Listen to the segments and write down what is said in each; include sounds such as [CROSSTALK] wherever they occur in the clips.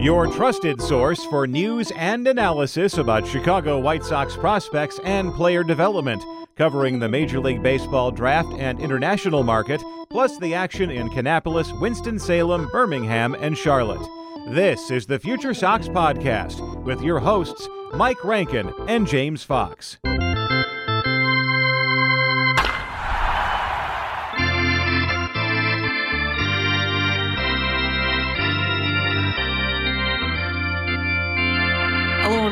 Your trusted source for news and analysis about Chicago White Sox prospects and player development, covering the Major League Baseball draft and international market, plus the action in Kannapolis, Winston-Salem, Birmingham, and Charlotte. This is the Future Sox Podcast with your hosts, Mike Rankin and James Fox.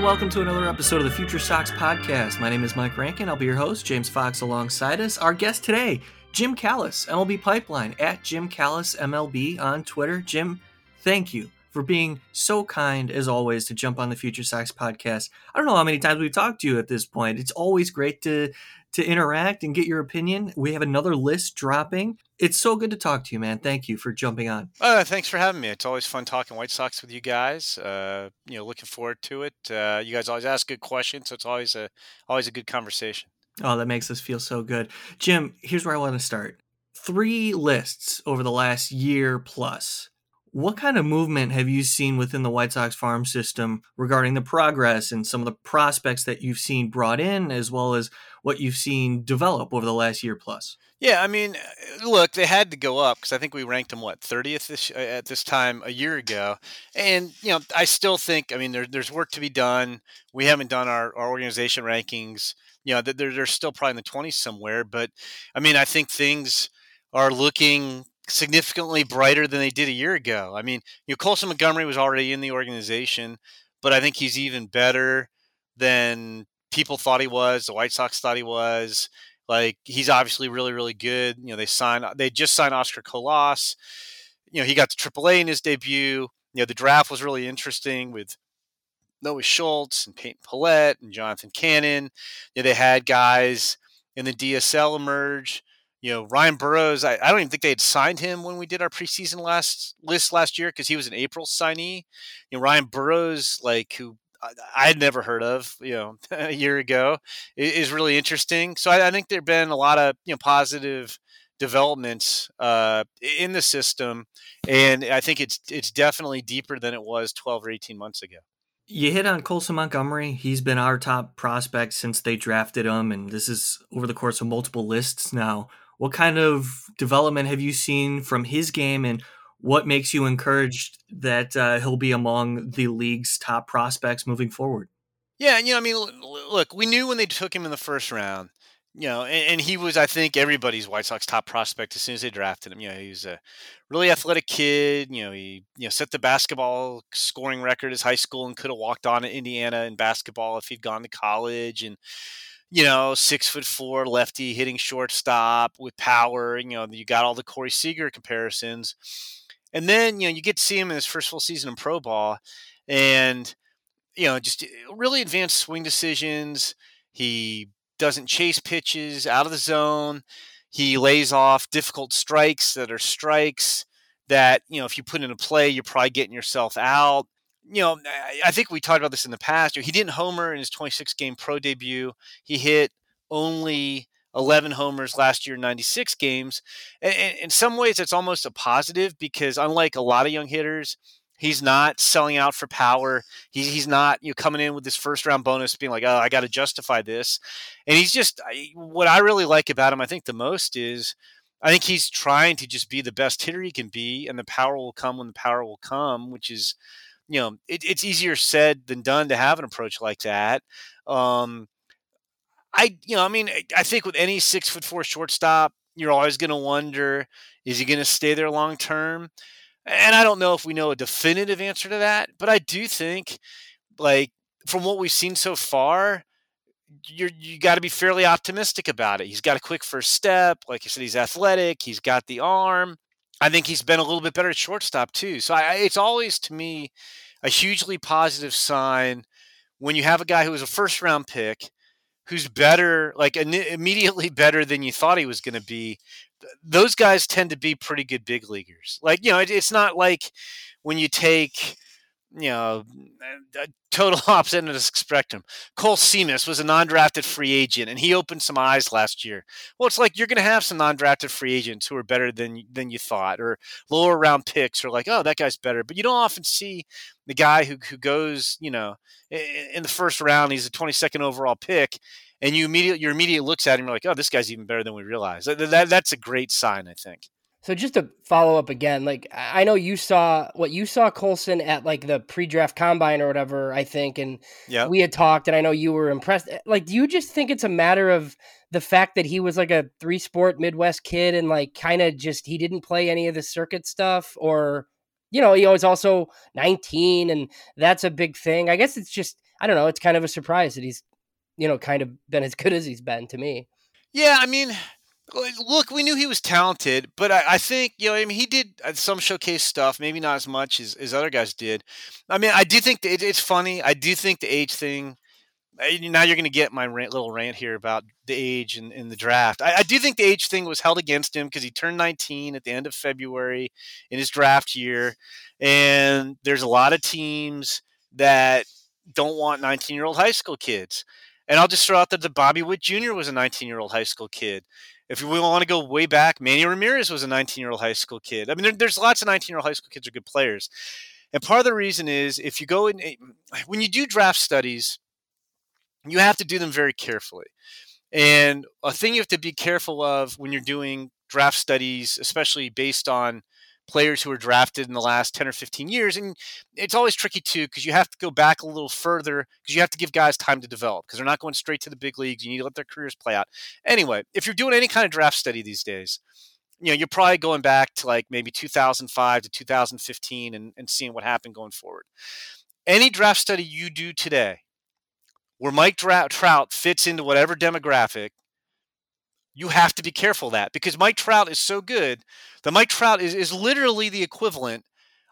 Welcome to another episode of the Future Sox Podcast. My name is Mike Rankin. I'll be your host, James Fox, alongside us. Our guest today, Jim Callis, MLB Pipeline, at Jim Callis MLB on Twitter. Jim, thank you for being so kind, as always, to jump on the Future Sox Podcast. I don't know how many times we've talked to you at this point. It's always great to to interact and get your opinion. We have another list dropping. It's so good to talk to you, man. Thank you for jumping on. Uh, thanks for having me. It's always fun talking White Sox with you guys. Uh, you know, looking forward to it. Uh, you guys always ask good questions, so it's always a always a good conversation. Oh, that makes us feel so good. Jim, here's where I want to start. Three lists over the last year plus. What kind of movement have you seen within the White Sox farm system regarding the progress and some of the prospects that you've seen brought in, as well as what you've seen develop over the last year plus? Yeah, I mean, uh, look, they had to go up because I think we ranked them what 30th this, uh, at this time a year ago, and you know, I still think, I mean, there, there's work to be done. We haven't done our, our organization rankings. You know, they're, they're still probably in the 20s somewhere, but I mean, I think things are looking significantly brighter than they did a year ago. I mean, you know, Colson Montgomery was already in the organization, but I think he's even better than people thought he was. The White Sox thought he was. Like he's obviously really, really good. You know, they signed they just signed Oscar Colas. You know, he got to AAA in his debut. You know, the draft was really interesting with Noah Schultz and Peyton Pallette and Jonathan Cannon. You know, they had guys in the DSL emerge you know, Ryan Burrowes, I, I, don't even think they had signed him when we did our preseason last list last year because he was an April signee. You know, Ryan Burrowes, like who I had never heard of, you know, [LAUGHS] a year ago, is really interesting. So I, I think there've been a lot of you know positive developments uh, in the system, and I think it's it's definitely deeper than it was 12 or 18 months ago. You hit on Colson Montgomery. He's been our top prospect since they drafted him, and this is over the course of multiple lists now. What kind of development have you seen from his game, and what makes you encouraged that uh, he'll be among the league's top prospects moving forward? Yeah, you know, I mean, look, we knew when they took him in the first round, you know, and, and, he was, I think, everybody's White Sox top prospect as soon as they drafted him. You know, he was a really athletic kid. You know, he you know set the basketball scoring record as high school and could have walked on to Indiana in basketball if he'd gone to college. And you know, six foot four lefty hitting shortstop with power. You know, you got all the Corey Seager comparisons. And then, you know, you get to see him in his first full season in pro ball and, you know, just eh, really advanced swing decisions. He doesn't chase pitches out of the zone. He lays off difficult strikes that are strikes that, you know, if you put in a play, you're probably getting yourself out you know, I think we talked about this in the past. He didn't homer in his 26 game pro debut. He hit only 11 homers last year, 96 games. And in some ways, it's almost a positive because unlike a lot of young hitters, he's not selling out for power. He's, he's not you know coming in with this first round bonus, being like, oh, I got to justify this. And he's just what I really like about him. I think the most is. I think he's trying to just be the best hitter he can be, and the power will come when the power will come, which is you know, it, it's easier said than done to have an approach like that. Um, I, you know, I mean, I think with any six foot four shortstop, you're always going to wonder, is he going to stay there long term? And I don't know if we know a definitive answer to that, but I do think, like, from what we've seen so far, you're you got to be fairly optimistic about it. He's got a quick first step, like you said, he's athletic, he's got the arm. I think he's been a little bit better at shortstop too. So I, it's always to me a hugely positive sign when you have a guy who was a first round pick who's better, like immediately [LAUGHS] better than you thought he was going to be. Those guys tend to be pretty good big leaguers. Like you know, it, it's not like when you take you know, total [LAUGHS] opposite of the spectrum. Cole Seamus was a non-drafted free agent, and he opened some eyes last year. Well, it's like you're going to have some non-drafted free agents who are better than than you thought, or lower round picks, or like, oh, that guy's better. But you don't often see the guy who who goes, you know, in the first round, he's a 22nd overall pick, and you immediately your immediate looks at him, you're like, oh, this guy's even better than we realized. That, that that's a great sign, I think. So just to follow up again, like I know you saw what you saw Colson at like the pre-draft combine or whatever, I think, and yeah, we had talked, and I know you were impressed. Eh, like, do you just think it's a matter of the fact that he was like a three-sport Midwest kid and like kind of just he didn't play any of the circuit stuff, or you know, he was also 19, and that's a big thing. I guess it's just I don't know. It's kind of a surprise that he's you know kind of been as good as he's been to me. Yeah, I mean, Look, we knew he was talented, but I, I, think you know. I mean, he did uh, some showcase stuff, maybe not as much as, as other guys did. I mean, I do think it, it's funny. I do think the age thing. Uh, now you're going to get my rant, little rant here about the age and in, the draft. I, I, do think the age thing was held against him because he turned 19 at the end of February in his draft year, and there's a lot of teams that don't want 19 year old high school kids. And I'll just throw out that the Bobby Witt Jr. was a 19 year old high school kid if we want to go way back, Manny Ramirez was a 19 year old high school kid. I mean, there, there's lots of 19 year old high school kids are good players. And part of the reason is if you go in, eh, when you do draft studies, you have to do them very carefully. And a thing you have to be careful of when you're doing draft studies, especially based on players who were drafted in the last 10 or 15 years. And it's always tricky too, because you have to go back a little further because you have to give guys time to develop because they're not going straight to the big leagues. You need to let their careers play out. Anyway, if you're doing any kind of draft study these days, you know, you're probably going back to like maybe 2005 to 2015 and, and seeing what happened going forward. Any draft study you do today where Mike Trout fits into whatever demographic you have to be careful that because Mike Trout is so good that Mike Trout is, is literally the equivalent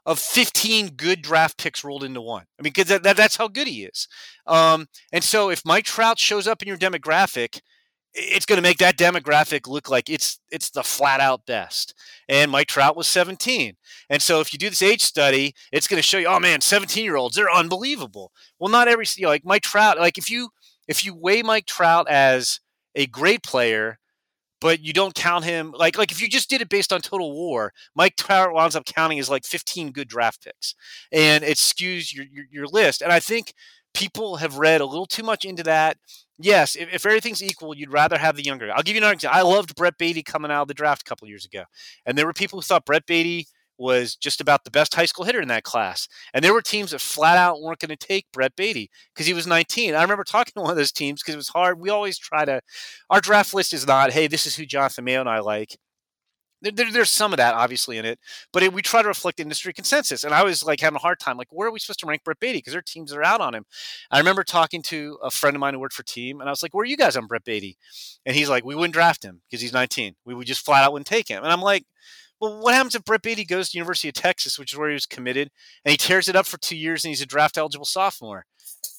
of 15 good draft picks rolled into one. I mean, because that, that, that's how good he is. Um, and so if Mike Trout shows up in your demographic, it's going to make that demographic look like it's it's the flat out best. And Mike Trout was 17. And so if you do this age study, it's going to show you, oh man, 17 year olds, they're unbelievable. Well, not every, you know, like Mike Trout, like if you, if you weigh Mike Trout as a great player but you don't count him like like if you just did it based on total war, Mike Trout winds up counting as like 15 good draft picks, and it skews your, your, your list. And I think people have read a little too much into that. Yes, if, if, everything's equal, you'd rather have the younger. I'll give you another example. I loved Brett Baty coming out of the draft a couple years ago, and there were people who thought Brett Baty was just about the best high school hitter in that class. And there were teams that flat out weren't going to take Brett Baty because he was 19. I remember talking to one of those teams because it was hard. We always try to, our draft list is not, hey, this is who Jonathan Mayo and I like. There, there, there's some of that obviously in it, but it, we try to reflect industry consensus. And I was like having a hard time, like, where are we supposed to rank Brett Baty? Because there are teams are out on him. I remember talking to a friend of mine who worked for team, and I was like, where are you guys on Brett Baty? And he's like, we wouldn't draft him because he's 19. We would just flat out wouldn't take him. And I'm like, well, what happens if Brett Baty goes to University of Texas, which is where he was committed, and he tears it up for two years and he's a draft eligible sophomore,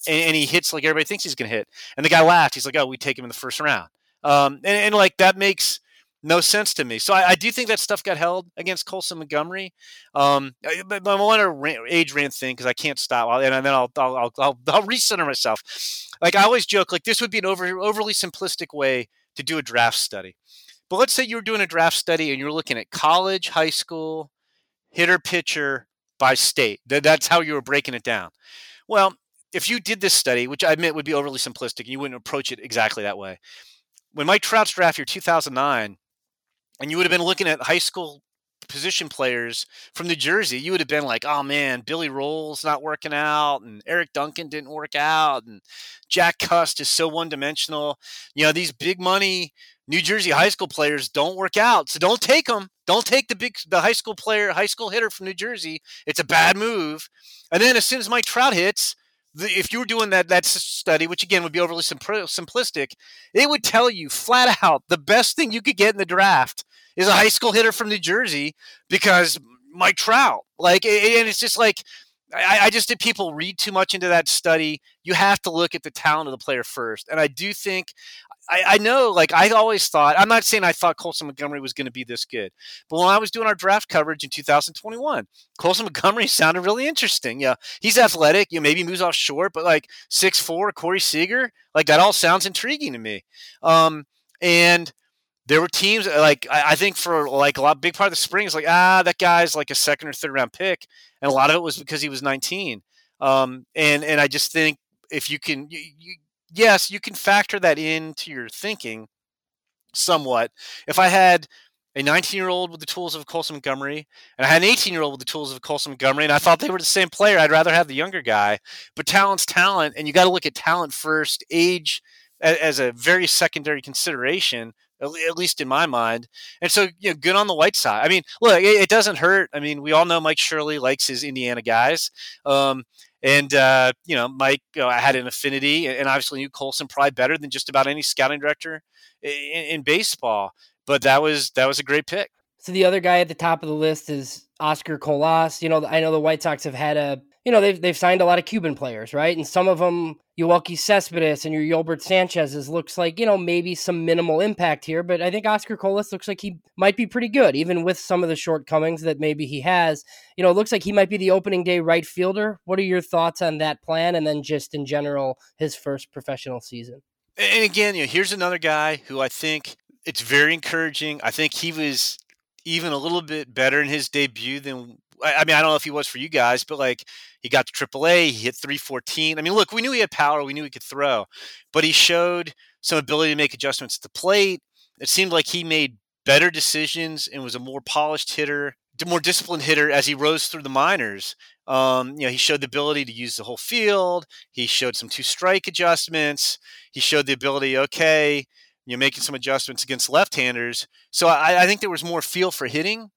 and, and he hits like everybody thinks he's going to hit, and the guy laughed. He's like, "Oh, we take him in the first round," um, and, and, like that makes no sense to me. So I, I, do think that stuff got held against Colson Montgomery. Um, but, I want to age rant thing because I can't stop, and then I'll I'll, I'll I'll [LAUGHS] I'll recenter myself. Like I always joke, like this would be an over, overly simplistic way to do a draft study. But let's say you were doing a draft study and you're looking at college, high school, hitter, pitcher by state. That's how you were breaking it down. Well, if you did this study, which I admit would be overly simplistic, and you wouldn't approach it exactly that way. When Mike Trout's draft year 2009, and you would have been looking at high school position players from New Jersey, you would have been like, oh man, Billy Rowell's not working out, and Eric Duncan didn't work out, and Jack Cust is so one dimensional. You know, these big money New Jersey high school players don't work out. So don't take them. Don't take the big the high school player, high school hitter from New Jersey. It's a bad move. And then as soon as Mike Trout hits, the, if you were doing that that study, which again would be overly simplistic, it would tell you flat out the best thing you could get in the draft is a high school hitter from New Jersey because Mike Trout. Like, and it's just like I, I just did people read too much into that study. You have to look at the talent of the player first. And I do think I, I, know, like I always thought. I'm not saying I thought Colson Montgomery was going to be this good, but when I was doing our draft coverage in 2021, Colson Montgomery [LAUGHS] sounded really interesting. Yeah, he's athletic. You know, maybe moves off short, but like six four, Corey Seager, like that all sounds intriguing to me. Um, and there were teams like I, I think for like a lot big part of the spring is like ah that guy's like a second or third round pick, and a lot of it was because he was 19. Um, and and I just think if you can you, you yes, you can factor that into your thinking somewhat. If I had a 19 year old with the tools of Colson Montgomery, and I had an 18 year old with the tools of Colson Montgomery, and I thought they were the same player, I'd rather have the younger guy. But talent's talent, and you got to look at talent first, age as a very secondary consideration at least in my mind. And so, you know, good on the White side. I mean, look, it, it, doesn't hurt. I mean, we all know Mike Shirley likes his Indiana guys. Um, and uh, you know, Mike you know, I had an affinity, and obviously knew Colson probably better than just about any scouting director in, in baseball. But that was that was a great pick. So the other guy at the top of the list is Oscar Colas. You know, I know the White Sox have had a you know, they've they've signed a lot of Cuban players, right? And some of them, Yoelqui Cespedes and your Yolbert Sanchez's looks like, you know, maybe some minimal impact here, but I think Oscar Colas looks like he might be pretty good, even with some of the shortcomings that maybe he has. You know, it looks like he might be the opening day right fielder. What are your thoughts on that plan and then just in general his first professional season? And again, you know, here's another guy who I think it's very encouraging. I think he was even a little bit better in his debut than I mean, I don't know if he was for you guys, but like he got to AAA, he hit 314. I mean, look, we knew he had power, we knew he could throw, but he showed some ability to make adjustments at the plate. It seemed like he made better decisions and was a more polished hitter, more disciplined hitter as he rose through the minors. Um, you know, he showed the ability to use the whole field. He showed some two strike adjustments. He showed the ability, okay, you know, making some adjustments against left-handers. So I, I think there was more feel for hitting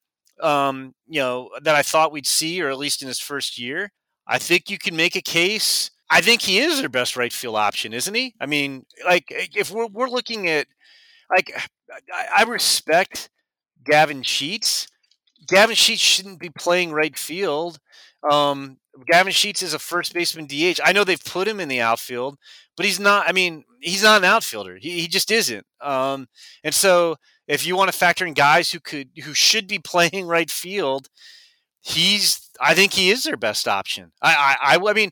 um, you know, that I thought we'd see, or at least in his first year. I think you can make a case. I think he is their best right field option, isn't he? I mean, like if we're we're looking at, like, [SIGHS] I, I respect Gavin Sheets. Gavin Sheets shouldn't be playing right field. Um, Gavin Sheets is a first baseman DH. I know they've put him in the outfield, but he's not. I mean, he's not an outfielder. He, he just isn't. Um, and so if you want to factor in guys who could who should be [LAUGHS] playing right field, he's I think he is their best option. I I, I, I mean,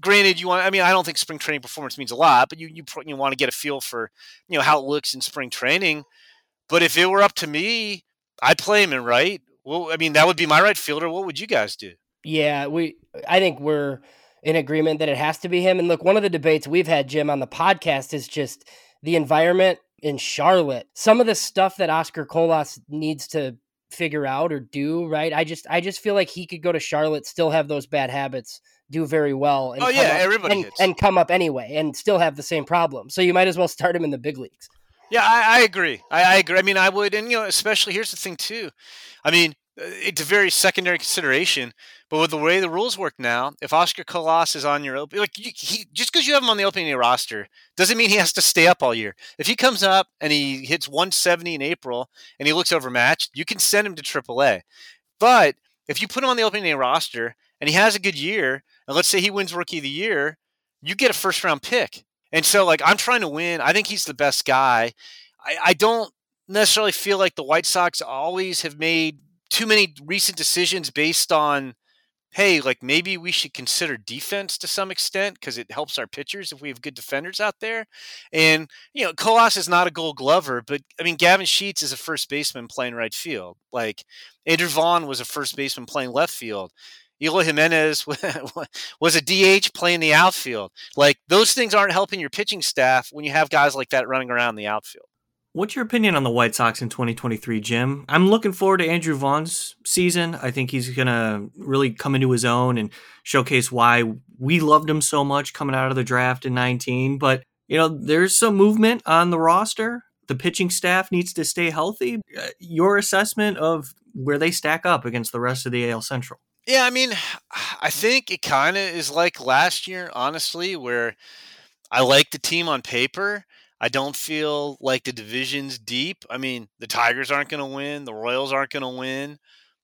granted, you want I mean I don't think spring training performance means a lot, but you you you want to get a feel for you know how it looks in spring training. But if it were up to me, I'd play him in right. Well, I mean that would be my right fielder. What would you guys do? Yeah, we I think we're in agreement that it has to be him. And look, one of the debates we've had, Jim, on the podcast is just the environment in Charlotte. Some of the stuff that Oscar Colas needs to figure out or do, right? I just I just feel like he could go to Charlotte, still have those bad habits, do very well, and oh yeah, up, everybody and, and, come up anyway, and still have the same problem. So you might as well start him in the big leagues. Yeah, I, I agree. I, I, agree. I mean, I would, and you know, especially here's the thing too. I mean, it's a very secondary consideration. But with the way the rules work now, if Oscar Colas is on your open, like he, just because you have him on the opening day roster doesn't mean he has to stay up all year. If he comes up and he hits 170 in April and he looks overmatched, you can send him to AAA. But if you put him on the opening day roster and he has a good year, and let's say he wins Rookie of the Year, you get a first round pick. And so, like, I'm trying to win. I think he's the best guy. I, I don't necessarily feel like the White Sox always have made too many recent decisions based on hey, like maybe we should consider defense to some extent because it helps our pitchers if we have good defenders out there. And, you know, Colas is not a gold glover, but I mean, Gavin Sheets is a first baseman playing right field. Like Andrew Vaughn was a first baseman playing left field. Eloy Jimenez [LAUGHS] was a DH playing the outfield. Like those things aren't helping your pitching staff when you have guys like that running around the outfield. What's your opinion on the White Sox in 2023, Jim? I'm looking forward to Andrew Vaughn's season. I think he's going to really come into his own and showcase why we loved him so much coming out of the draft in 19. But, you know, there's some movement on the roster. The pitching staff needs to stay healthy. Uh, your assessment of where they stack up against the rest of the AL Central? Yeah, I mean, [SIGHS] I think it kind of is like last year, honestly, where I like the team on paper I don't feel like the division's deep. I mean, the Tigers aren't going to win. The Royals aren't going to win.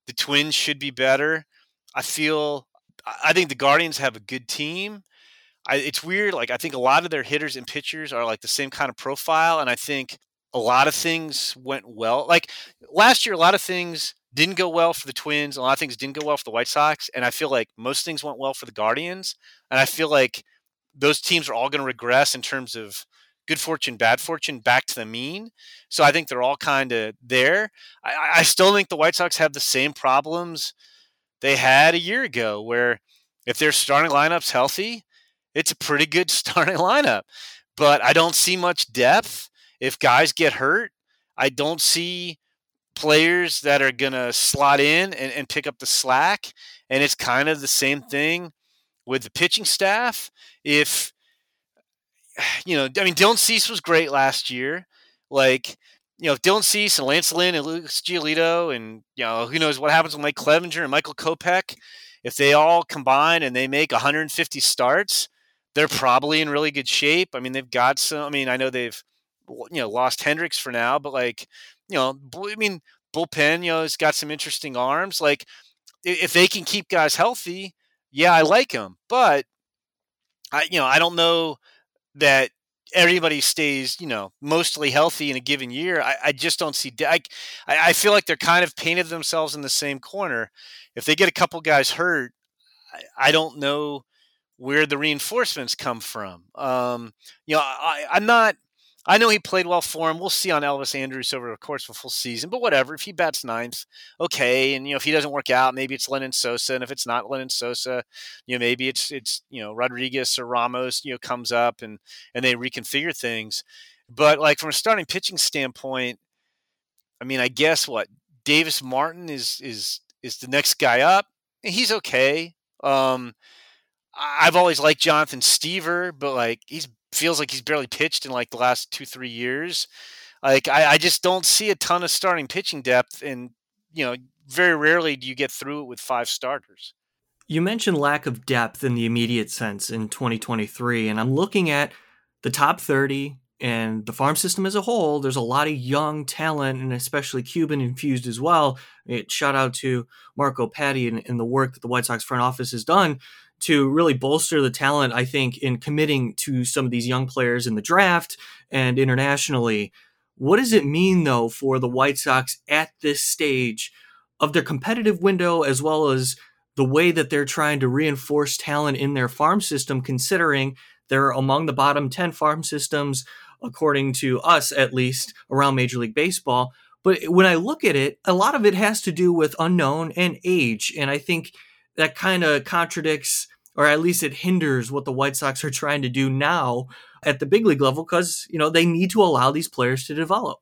The Twins should be better. I feel I think the Guardians have a good team. I, it's weird. Like I think a lot of their hitters and pitchers are like the same kind of profile, and I think a lot of things went well. Like last year, a lot of things didn't go well for the Twins. A lot of things didn't go well for the White Sox, and I feel like most things went well for the Guardians. And I feel like those teams are all going to regress in terms of good fortune, bad fortune, back to the mean. So I think they're all kind of there. I, I still think the White Sox have the same problems they had a year ago, where if their starting lineup's healthy, it's a pretty good [LAUGHS] starting lineup. But I don't see much depth. If guys get hurt, I don't see players that are going to slot in and, and pick up the slack. And it's kind of the same thing with the pitching staff. If, [SIGHS] you know, I mean, Dylan Cease was great last year. Like, you know, if Dylan Cease and Lance Lynn and Lucas Giolito and, you know, who knows what happens with Mike Clevinger and Michael Kopech. If they all combine and they make 150 starts, they're probably in really good shape. I mean, they've got some. I mean, I know they've you know lost Hendriks for now, but like you know, I mean, bullpen you know has got some interesting arms. Like if they can keep guys healthy, yeah, I like them. But I you know I don't know that everybody stays, you know, mostly healthy in a given year. I, I just don't see. I, I feel like they're kind of painted themselves in the same corner. If they get a couple guys hurt, I, I don't know where the reinforcements come from. Um, you know, I, I'm not. I know he played well for him. We'll see on Elvis Andrus over the course of a full season, but whatever. If he bats ninth, okay. And you know, if he doesn't work out, maybe it's Lenyn Sosa. And if it's not Lenyn Sosa, you know, maybe it's it's you know Rodriguez or Ramos. You know, comes up and and they reconfigure things. But like from a starting pitching standpoint, I mean, I guess what Davis Martin is is is the next guy up. And He's okay. Um, I've always liked Jonathan Stiever, but like he's feels like he's barely pitched in like the last two three years. Like I, I just don't see a ton of starting pitching depth, and you know, very rarely do you get through it with five starters. You mentioned lack of depth in the immediate sense in 2023, and I'm looking at the top 30 and the farm system as a whole. There's a lot of young talent, and especially Cuban infused as well. It, shout out to Marco Paddy and, and the work that the White Sox front office has done to really bolster the talent, I think, in committing to some of these young players in the draft and internationally. What does it mean, though, for the White Sox at this stage of their competitive window, as well as the way that they're trying to reinforce talent in their farm system, considering they're among the bottom 10 farm systems, according to us at least, around Major League Baseball? But when I look at it, a lot of it has to do with unknown and age. And I think that kind of contradicts or at least it hinders what the White Sox are trying to do now at the big league level because you know they need to allow these players to develop.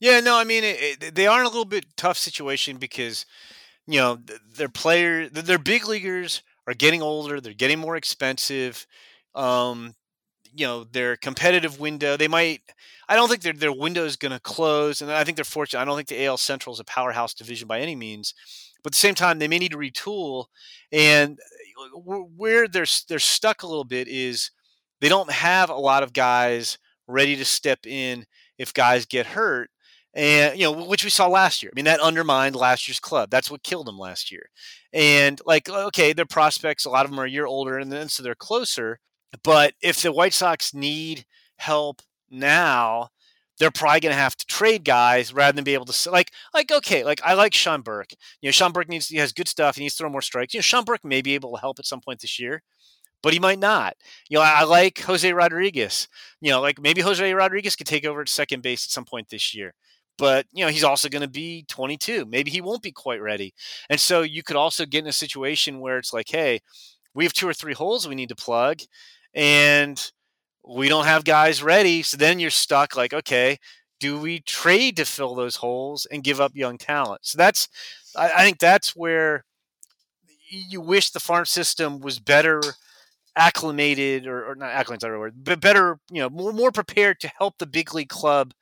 Yeah, no, I mean it, it, they are in a little bit tough situation because you know their players, their big leaguers are getting older, they're getting more expensive. Um, you know their competitive window. They might. I don't think their their window is going to close, and I think they're fortunate. I don't think the AL Central is a powerhouse division by any means, but at the same time, they may need to retool. And where they're they're stuck a little bit is they don't have a lot of guys ready to step in if guys get hurt and you know which we saw last year i mean that undermined last year's club that's what killed them last year and like okay their prospects a lot of them are a year older and then so they're closer but if the white sox need help now they're probably going to have to trade guys rather than be able to like like okay like I like Sean Burke. You know Sean Burke needs he has good stuff. He needs to throw more strikes. You know Sean Burke may be able to help at some point this year, but he might not. You know I, I like Jose Rodriguez. You know like maybe Jose Rodriguez could take over at second base at some point this year. But you know he's also going to be 22. Maybe he won't be quite ready, and so you could also get in a situation where it's like, hey, we have two or three holes we need to plug, and we don't have guys ready. So then you're stuck like, okay, do we trade to fill those holes and give up young talent? So that's, I, I think that's where you wish the farm system was better acclimated or, or not acclimated, word, but better, you know, more, more prepared to help the big league club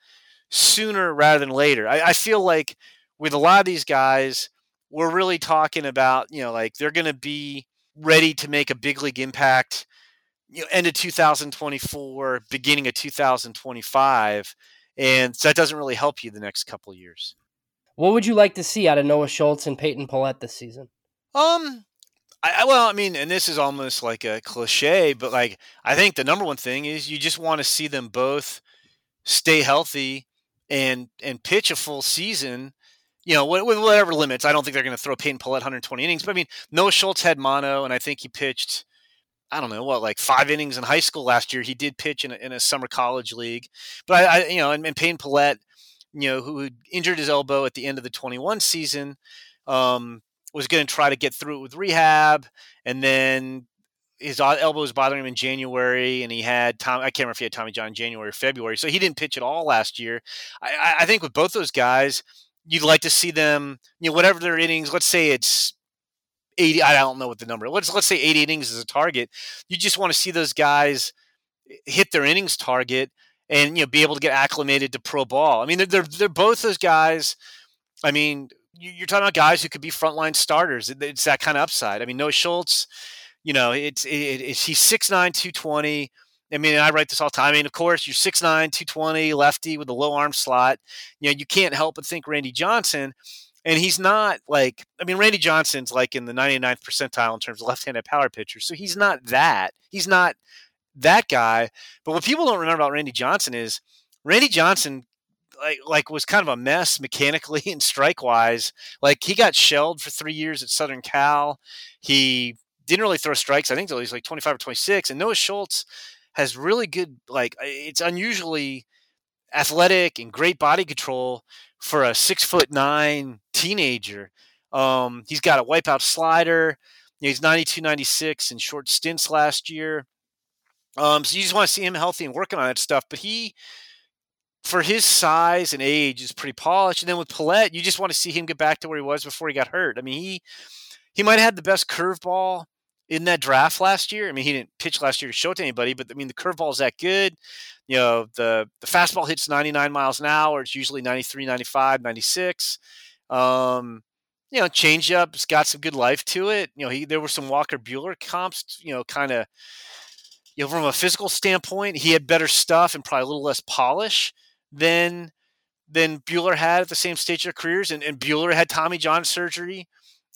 sooner rather than later. I, I feel like with a lot of these guys, we're really talking about, you know, like they're going to be ready to make a big league impact you know, end of 2024, beginning of 2025, and so that doesn't really help you the next couple of years. What would you like to see out of Noah Schultz and Peyton Pallette this season? Um, I, well, I mean, and this is almost like a cliche, but like I think the number one thing is you just want to see them both stay healthy and and pitch a full season. You know, with, with whatever limits. I don't think they're going to throw Peyton Pallette 120 innings, but I mean, Noah Schultz had mono, and I think he pitched. I don't know what, like five innings in high school last year. He did pitch in a, in a summer college league, but I, I you know, and, and Peyton Pallette, you know, who injured his elbow at the end of the 21 season, um, was going to try to get through it with rehab, and then his elbow was bothering him in January, and he had Tom. I can't remember if he had Tommy John in January or February, so he didn't pitch at all last year. I, I think with both those guys, you'd like to see them, you know, whatever their innings. Let's say it's 80 i don't know what the number let's let's say 80 innings is a target you just want to see those guys hit their innings target and you know be able to get acclimated to pro ball i mean they're they're, they're both those guys i mean you're talking about guys who could be frontline starters. It's that kind of upside. I mean, Noah Schultz, you know, it's, it, it's he's 6'9", 220. I mean, I write this all the time. I mean, of course, you're 6'9", 220, lefty with a low arm slot. You know, you can't help but think Randy Johnson. And he's not like, I mean, Randy Johnson's like in the 99th percentile in terms of left-handed power pitchers. So he's not that. He's not that guy. But what people don't remember about Randy Johnson is Randy Johnson like like was kind of a mess mechanically [LAUGHS] and strike wise. Like he got shelled for three years at Southern Cal. He didn't really throw strikes. I think he's like 25 or 26. And Noah Schultz has really good like it's unusually athletic and great body control for a six foot nine teenager. Um, he's got a wipeout slider. He's 92, 96 in short stints last year. Um, so you just want to see him healthy and working on that stuff. But he for his size and age is pretty polished. And then with Pallette, you just want to see him get back to where he was before he got hurt. I mean, he he might have had the best curveball in that draft last year. I mean, he didn't pitch last year to show it to anybody, but I mean, the curveball is that good. You know, the the fastball hits 99 miles an hour. It's usually 93, 95, 96. Um, you know, changeup's got some good life to it. You know, he there were some Walker Buehler comps. You know, kind of. You know, from a physical standpoint, he had better stuff and probably a little less polish than than Buehler had at the same stage of their careers, and, and Buehler had Tommy John surgery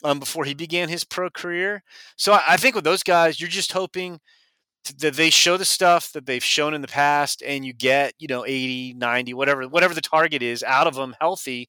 um, before he began his pro career. So I, I think with those guys, you're just hoping that they show the stuff that they've shown in the past, and you get you know 80, 90, whatever whatever the target is out of them healthy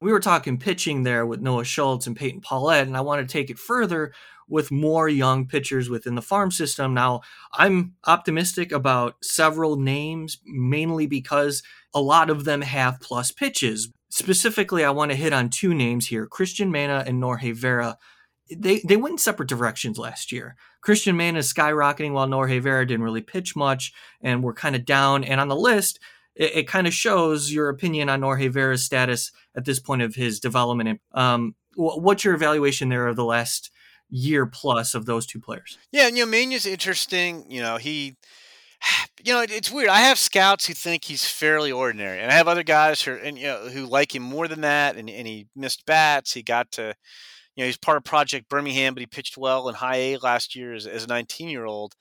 we were talking pitching there with Noah Schultz and Peyton Pallette, and I want to take it further with more young pitchers within the farm system. Now, I'm optimistic about several names, mainly because a lot of them have plus pitches. Specifically, I want to hit on two names here Cristian Mena and Norge Vera. They, they went in separate directions last year. Cristian Mena is skyrocketing while Norge Vera didn't really pitch much and we're kind of down. And on the list, it, it kind of shows your opinion on Norge Vera's status at this point of his development. Um, what's your evaluation there of the last year plus of those two players? Yeah, you know, Mena's interesting. You know, he, [SIGHS] you know, it's weird. I have scouts who think he's fairly ordinary, and I have other guys who, and you know, who like him more than that. And, and he missed bats. He got to, you know, he's part of Project Birmingham, but he pitched well in High A last year as, as a 19 year old.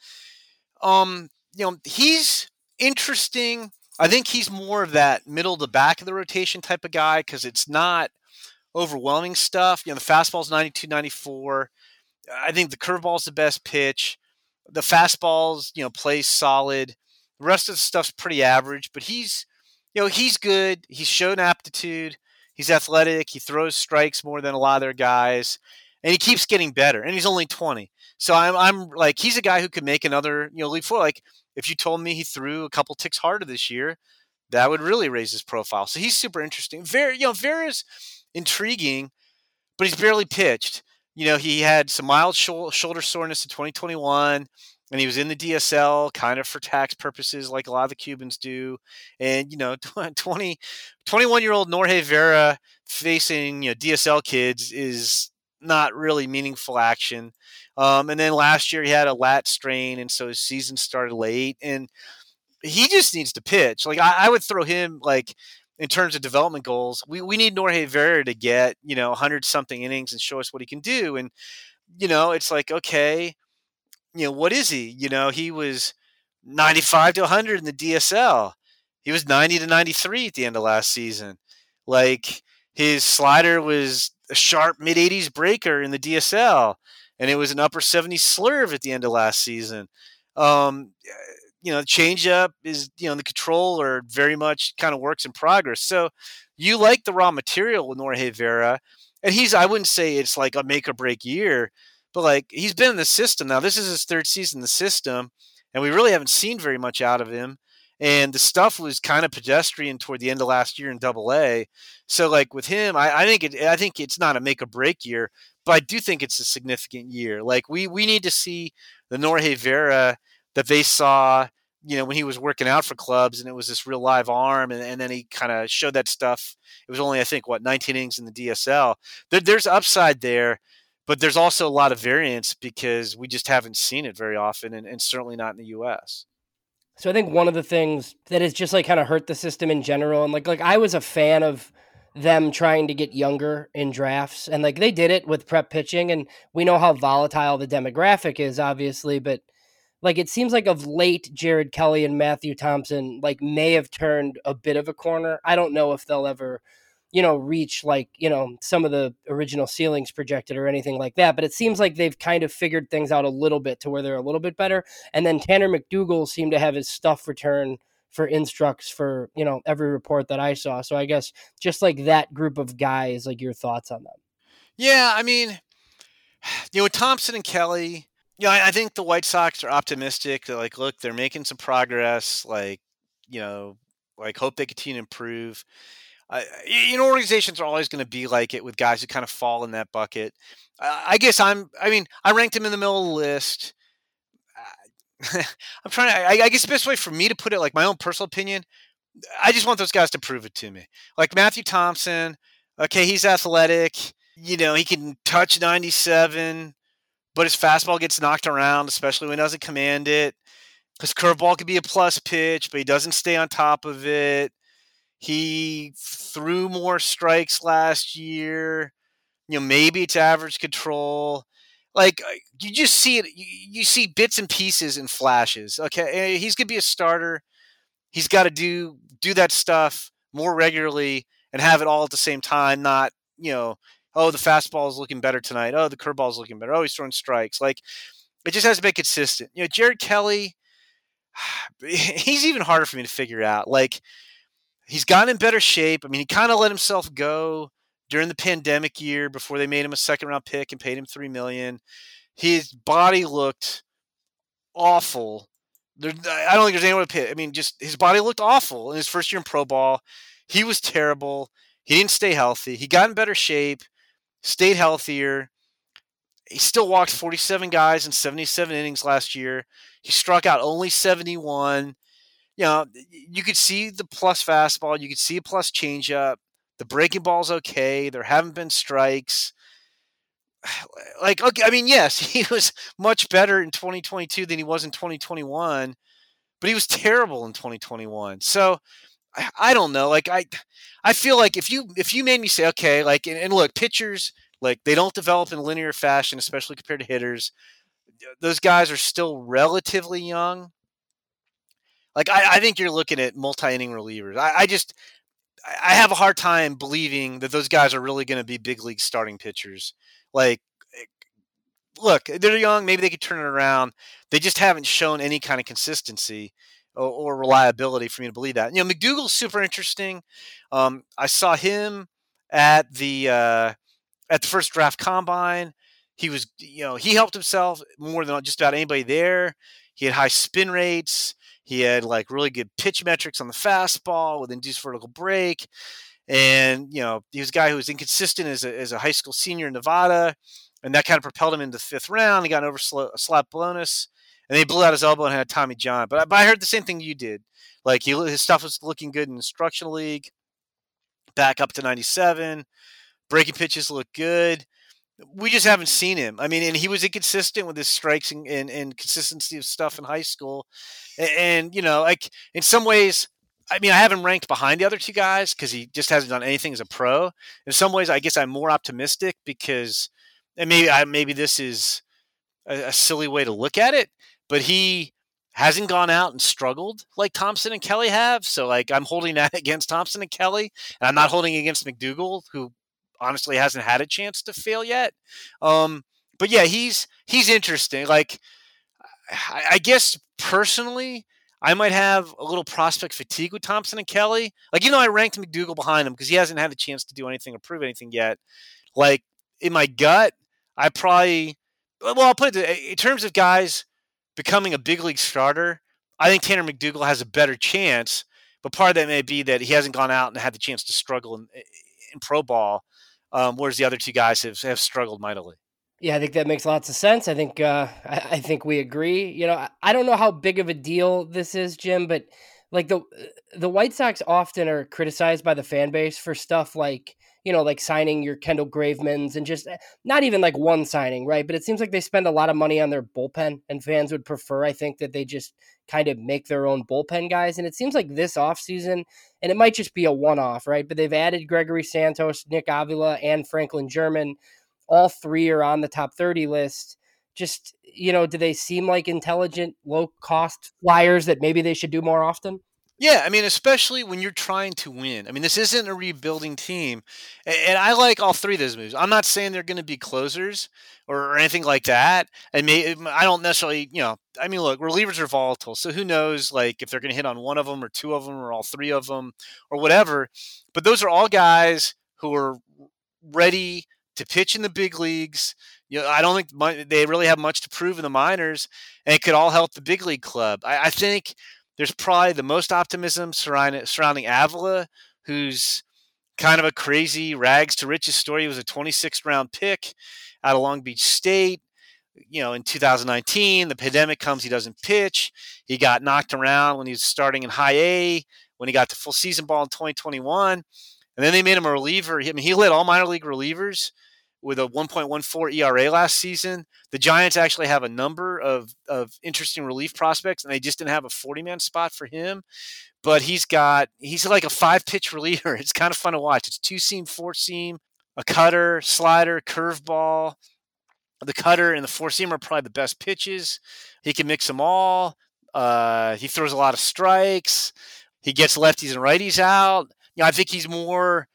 Um, you know, he's interesting I think he's more of that middle to back of the rotation type of guy because it's not overwhelming stuff. You know, the fastball's 92, 94. I think the curveball's the best pitch. The fastball's, you know, plays solid. The rest of the stuff's pretty average, but he's you know, he's good. He's shown aptitude. He's athletic. He throws strikes more than a lot of their guys, and he keeps getting better. And he's only 20. So I'm, I'm like, he's a guy who could make another, you know, leap forward. Like, if you told me he threw a couple ticks harder this year, that would really raise his profile. So he's super interesting. Very, you know, Vera's intriguing, but he's barely pitched. You know, he had some mild shoulder soreness in 2021 and he was in the DSL kind of for tax purposes, like a lot of the Cubans do. And you know, [LAUGHS] 20, 21 year old Norge Vera facing you know DSL kids is not really meaningful action. Um, and then last year he had a lat strain, and so his season started late, and he just needs to pitch. Like I, I would throw him like in terms of development goals. We we need Norge Vera to get you know 100 something innings and show us what he can do, and you know it's like okay you know, what is he? You know, he was 95 to 100 in the DSL. He was 90 to 93 at the end of last season. Like his slider was a sharp mid 80s breaker in the DSL, and it was an upper 70s slurve at the end of last season. Um, you know, the changeup is you know the controller very much kind of works in progress. So you like the raw material with Norge Vera, and he's I wouldn't say it's like a make or break year, but like he's been in the system now. This is his third season in the system, and we really haven't seen very much out of him. And the stuff was kind of pedestrian toward the end of last year in Double A. So like with him, I, I think it I think it's not a make or break year, but I do think it's a significant year. Like we we need to see the Norge Vera that they saw you know, when he was working out for clubs and it was this real live arm, and, and then he kind of showed that stuff. It was only, I think, what, 19 innings in the DSL. There, there's upside there but there's also a lot of variance because we just haven't seen it very often and, and certainly not in the US. So I think one of the things that has just like kind of hurt the system in general and like like I was a fan of them trying to get younger in drafts and like they did it with prep pitching and we know how volatile the demographic is obviously but like it seems like of late Jared Kelley and Matthew Thompson like may have turned a bit of a corner. I don't know if they'll ever you know, reach like, you know, some of the original ceilings projected or anything like that. But it seems like they've kind of figured things out a little bit to where they're a little bit better. And then Tanner McDougal seemed to have his stuff return for instructs for, you know, every report that I saw. So I guess just like that group of guys, like your thoughts on them. Yeah, I mean, [SIGHS] you know, Thompson and Kelley, you know, I, I think the White Sox are optimistic. They're like, look, they're making some progress. Like, you know, like hope they continue to improve uh, you know, organizations are always going to be like it with guys who kind of fall in that bucket. Uh, I guess I'm. I mean, I ranked him in the middle of the list. [LAUGHS] I'm trying to. I, I guess the best way for me to put it, like my own personal opinion, I just want those guys to prove it to me. Like Matthew Thompson. Okay, he's athletic. You know, he can touch 97, but his fastball gets knocked around, especially when he doesn't command it. His curveball could be a plus pitch, but he doesn't stay on top of it. He threw more strikes last year. You know, maybe it's average control. Like uh, you just see it. You, see bits and pieces and flashes. Okay, he's gonna be a starter. He's got to do do that stuff more regularly and have it all at the same time. Not you know, oh the fastball is looking better tonight. Oh the curveball is looking better. Oh he's throwing strikes. Like it just has to be consistent. You know, Jared Kelley, [SIGHS] he's even harder for me to figure out. Like he's gotten in better shape. I mean, he kind of let himself go during the pandemic year before they made him a second round pick and paid him three million. His body looked awful. There, I don't think there's anyone to pit. I mean, just his body looked awful in his first year in pro ball. He was terrible. He didn't stay healthy. He got in better shape, stayed healthier. He still walked 47 guys in 77 innings last year. He struck out only 71 you know, you could see the plus fastball, you could see a plus changeup. The breaking ball's okay. There haven't been strikes. [SIGHS] Like, okay, I mean, yes, [LAUGHS] he was much better in 2022 than he was in 2021, but he was terrible in 2021. So I, I don't know. Like, I, I feel like if you if you made me say, okay, like, and, and look, pitchers like they don't develop in linear fashion, especially compared to hitters. Those guys are still relatively young like I, I think you're looking at multi-inning relievers. I, I just I have a hard time believing that those guys are really going to be big league starting pitchers. Like, eh, look, they're young. Maybe they could turn it around. They just haven't shown any kind of consistency. or, or, reliability for me to believe that. You know, McDougal's super interesting. Um, I saw him at the uh, at the first draft combine. He was, you know, he helped himself more than just about anybody there. He had high spin rates. He had like really good pitch metrics on the fastball with induced vertical break. And, you know, he was a guy who was inconsistent as a, as a high school senior in Nevada. And that kind of propelled him into the fifth round. He got an over slap bonus. And they blew out his elbow and had Tommy John. But, but I heard the same thing you did. Like he, his stuff was looking good in instructional league. Back up to 97. Breaking pitches look good we just haven't seen him. I mean, and he was inconsistent with his strikes and, and, and consistency of stuff in high school. And, you know, like in some ways, I mean, I haven't ranked behind the other two guys because he just hasn't done anything as a pro. In some ways, I guess I'm more optimistic because, and maybe I, maybe this is a, a silly way to look at it, but he hasn't gone out and struggled like Thompson and Kelley have. So like I'm holding that [LAUGHS] against Thompson and Kelley, and I'm not holding against McDougal, who honestly hasn't had a chance to fail yet. Um, but yeah, he's he's interesting. Like, I, I guess personally, I might have a little prospect fatigue with Thompson and Kelley. Like, even though I ranked McDougal behind him because he hasn't had a chance to do anything or prove anything yet. Like in my gut, I probably well, I'll put it in terms of guys becoming a big league starter. I think Tanner McDougal has a better chance, but part of that may be that he hasn't gone out and had the chance to struggle in, in pro ball um, whereas the other two guys have, have struggled mightily. Yeah, I think that makes lots of sense. I think uh, I, I, think we agree. You know, I don't know how big of a deal this is, Jim, but like the the White Sox often are criticized by the fan base for stuff like you know like signing your Kendall Gravemans and just eh, not even like one signing, right? But it seems like they spend a lot of money on their bullpen, and fans would prefer, I think, that they just kind of make their own bullpen guys. And it seems like this offseason, and it might just be a one off, right? But they've added Gregory Santos, Nick Avila, and Franklin German. All three are on the top 30 list. Just, you know, do they seem like intelligent, low cost flyers that maybe they should do more often? Yeah, I mean, especially when you're trying to win. I mean, this isn't a rebuilding team, and I like all three of those moves. I'm not saying they're going to be closers or, anything like that. I mean, um, I don't necessarily, you know, I mean, look, relievers are volatile, so who knows, like if they're going to hit on one of them or two of them or all three of them or whatever. But those are all guys who are ready to pitch in the big leagues. You know, I don't think they really have much to prove in the minors, and it could all help the big league club. I, I think there's probably the most optimism surrounding, surrounding Avila, who's kind of a crazy rags to riches story. He was a 26th round pick out of Long Beach State. You know, in 2019, the pandemic comes, he doesn't pitch. He got knocked around when he was starting in high A, when he got to full season ball in 2021. And then they made him a reliever. I mean, he led all minor league relievers with a 1.14 ERA last season. The Giants actually have a number of, of interesting relief prospects, and they just didn't have a 40 man spot for him. But he's got, he's like a five pitch [LAUGHS] reliever. It's kind of fun to watch. It's two seam, four seam, a cutter, slider, curveball. The cutter and the four seam are probably the best pitches. He can mix them all. Uh, he throws a lot of strikes. He gets lefties and righties out. You know, I think he's more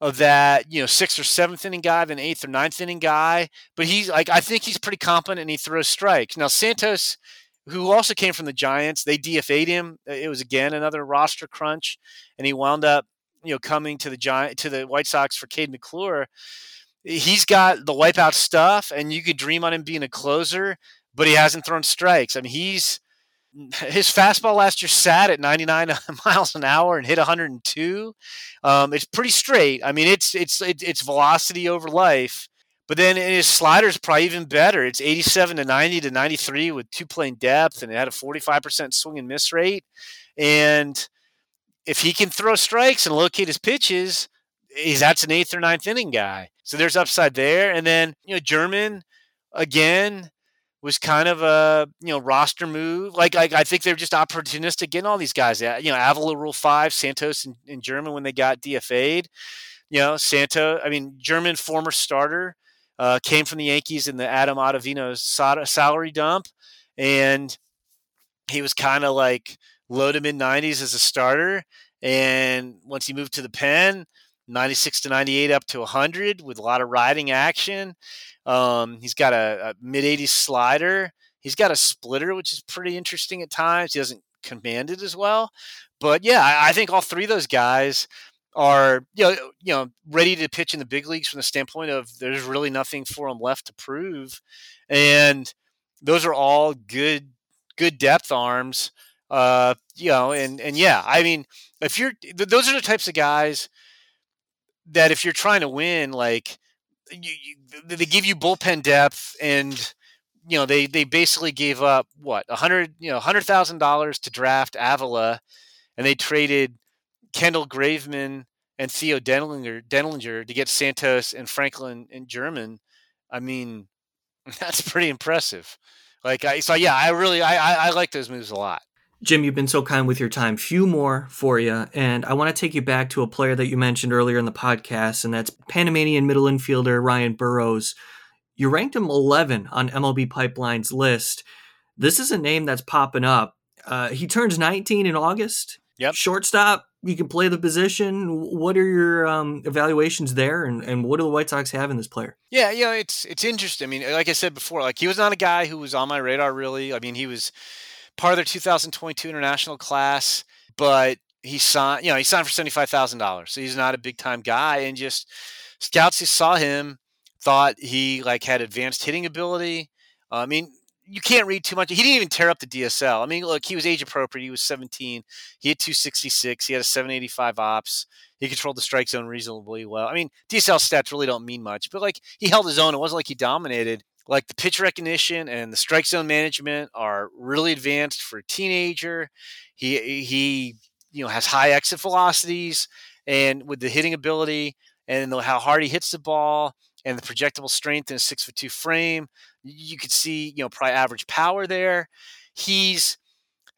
of that, you know, sixth or seventh inning guy than eighth or ninth inning guy. But he's like, I think he's pretty competent and he throws strikes. Now, Santos, who also came from the Giants, they DFA'd him. It was again another roster crunch, and he wound up, you know, coming to the Giant to the White Sox for Kade McClure. He's got the wipeout stuff, and you could dream on him being a closer, but he hasn't thrown strikes. I mean, he's [LAUGHS] his fastball last year sat at 99 [LAUGHS] miles an hour and hit 102. Um, it's pretty straight. I mean, it's it's it's velocity over life. But then his slider is probably even better. It's 87 to 90 to 93 with two plane depth, and it had a 45% swing and miss rate. And if he can throw strikes and locate his pitches, he's that's an eighth or ninth inning guy. So there's upside there. And then you know German again was kind of a you know roster move. Like, like I think they're just opportunistic getting all these guys. You know, Avila Rule Five, Santos and, and German when they got DFA'd. You know, Santo. I mean, German former starter uh, came from the Yankees in the Adam Ottavino salary dump, and he was kind of like low to mid 90s as a starter. And once he moved to the pen, 96 to 98 up to 100 with a lot of riding action. Um, he's got a, a mid 80s slider. He's got a splitter, which is pretty interesting at times. He doesn't command it as well. But yeah, I, I think all three of those guys are you know you know ready to pitch in the big leagues from the standpoint of there's really nothing for them left to prove, and those are all good good depth arms. Uh, you know, and and yeah, I mean, if you're th- those are the types of guys that if you're trying to win, like you, you, they give you bullpen depth and you know they they basically gave up what a hundred you know hundred thousand dollars to draft Avila, and they traded Kendall Graveman and Theo Denlinger, Denlinger to get Santos and Franklin and German. I mean, [LAUGHS] that's pretty impressive. Like I so yeah, I really I, I, I like those moves a lot. Jim, you've been so kind with your time. Few more for you. And I want to take you back to a player that you mentioned earlier in the podcast, and that's Panamanian middle infielder Ryan Burrowes. You ranked him 11 on MLB Pipeline's list. This is a name that's popping up. Uh, he turns 19 in August. Yep. Shortstop, you can play the position. What are your um, evaluations there, and, and what do the White Sox have in this player? Yeah, you know, it's it's interesting. I mean, like I said before, like he was not a guy who was on my radar really. I mean, he was part of their 2022 international class, but he signed, you know, he signed for $75,000. So he's not a big time guy. And just scouts who saw him thought he like had advanced hitting ability. Uh, I mean, you can't read too much. He didn't even tear up the DSL. I mean, look, he was age appropriate. He was 17. He had 266. He had a 785 ops. He controlled the strike zone reasonably well. I mean, DSL stats really don't mean much, but like he held his own. It wasn't like he dominated like the pitch recognition and the strike zone management are really advanced for a teenager. He he you know has high exit velocities and with the hitting ability and how hard he hits the ball and the projectable strength in a six foot two frame, you could see you know probably average power there. He's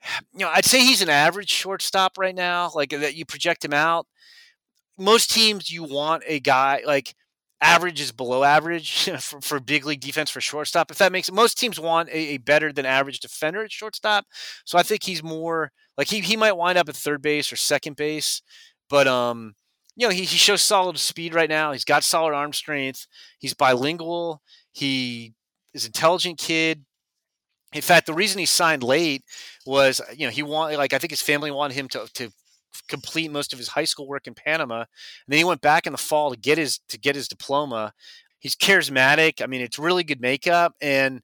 [SIGHS] you know I'd say he's an average shortstop right now. Like that you project him out. Most teams you want a guy like average is below average [LAUGHS] for, for big league defense for shortstop. If that makes most teams want a, a, better than average defender at shortstop. So I think he's more like he, he might wind up at third base or second base, but um, you know, he, he shows solid speed right now. He's got solid arm strength. He's bilingual. He is intelligent kid. In fact, the reason he signed late was, you know, he wanted like I think his family wanted him to to complete most of his high school work in Panama. And then he went back in the fall to get his to get his diploma. He's charismatic. I mean, it's really good makeup. And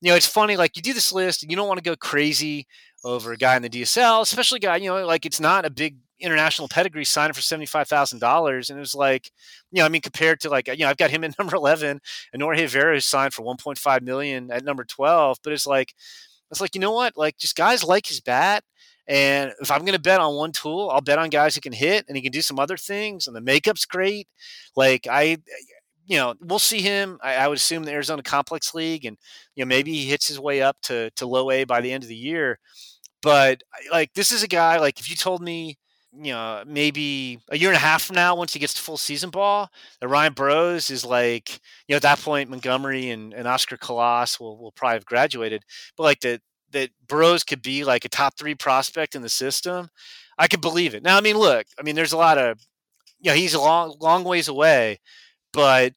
you know, it's funny, like you do this list and you don't want to go crazy over a guy in the DSL, especially guy, you know, like it's not a big international pedigree signing for $75,000. And it was like, you know, I mean, compared to like, you know, I've got him at [LAUGHS] number 11 and Norge Vera signed for 1.5 million at number 12. But it's like, it's like, you know what? Like just guys like his bat and if I'm going to bet on one tool, I'll bet on guys who can hit and he can do some other things. And the makeup's great. Like I, you know, we'll see him. I, I would assume the Arizona Complex League, and you know maybe he hits his way up to to low A by the end of the year. But like this is a guy like if you told me you know, maybe a year and a half from now, once he gets to full season ball, that Ryan Burrowes is like, you know, at that point, Montgomery and, and Oscar Colas will, will probably have graduated. But like the, that Burrowes could be like a top three prospect in the system, I could believe it. Now, I mean, look, I mean, there's a lot of, you know, he's a long, long ways away, but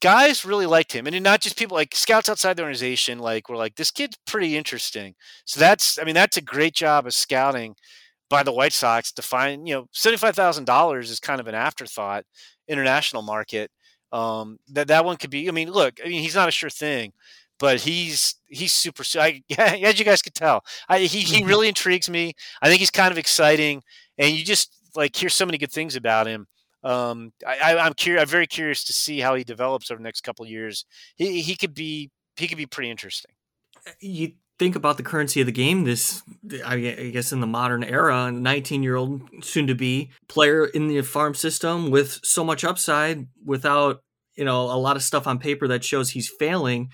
guys really liked him. And not just people like scouts outside the organization, like, were like, this kid's pretty interesting. So that's, I mean, that's a great job of scouting by the White Sox to find, you know, $75,000 is kind of an afterthought international market. Um, that, that one could be, I mean, look, I mean, he's not a sure thing, but he's he's super. I, [LAUGHS] as you guys could tell, I, he he mm-hmm. really intrigues me. I think he's kind of exciting, and you just like hear so many good things about him. Um, I, I'm curious. I'm very curious to see how he develops over the next couple years. He he could be he could be pretty interesting. Uh, you think about the currency of the game this i guess in the modern era a 19 year old soon to be player in the farm system with so much upside without you know a lot of stuff on paper that shows he's failing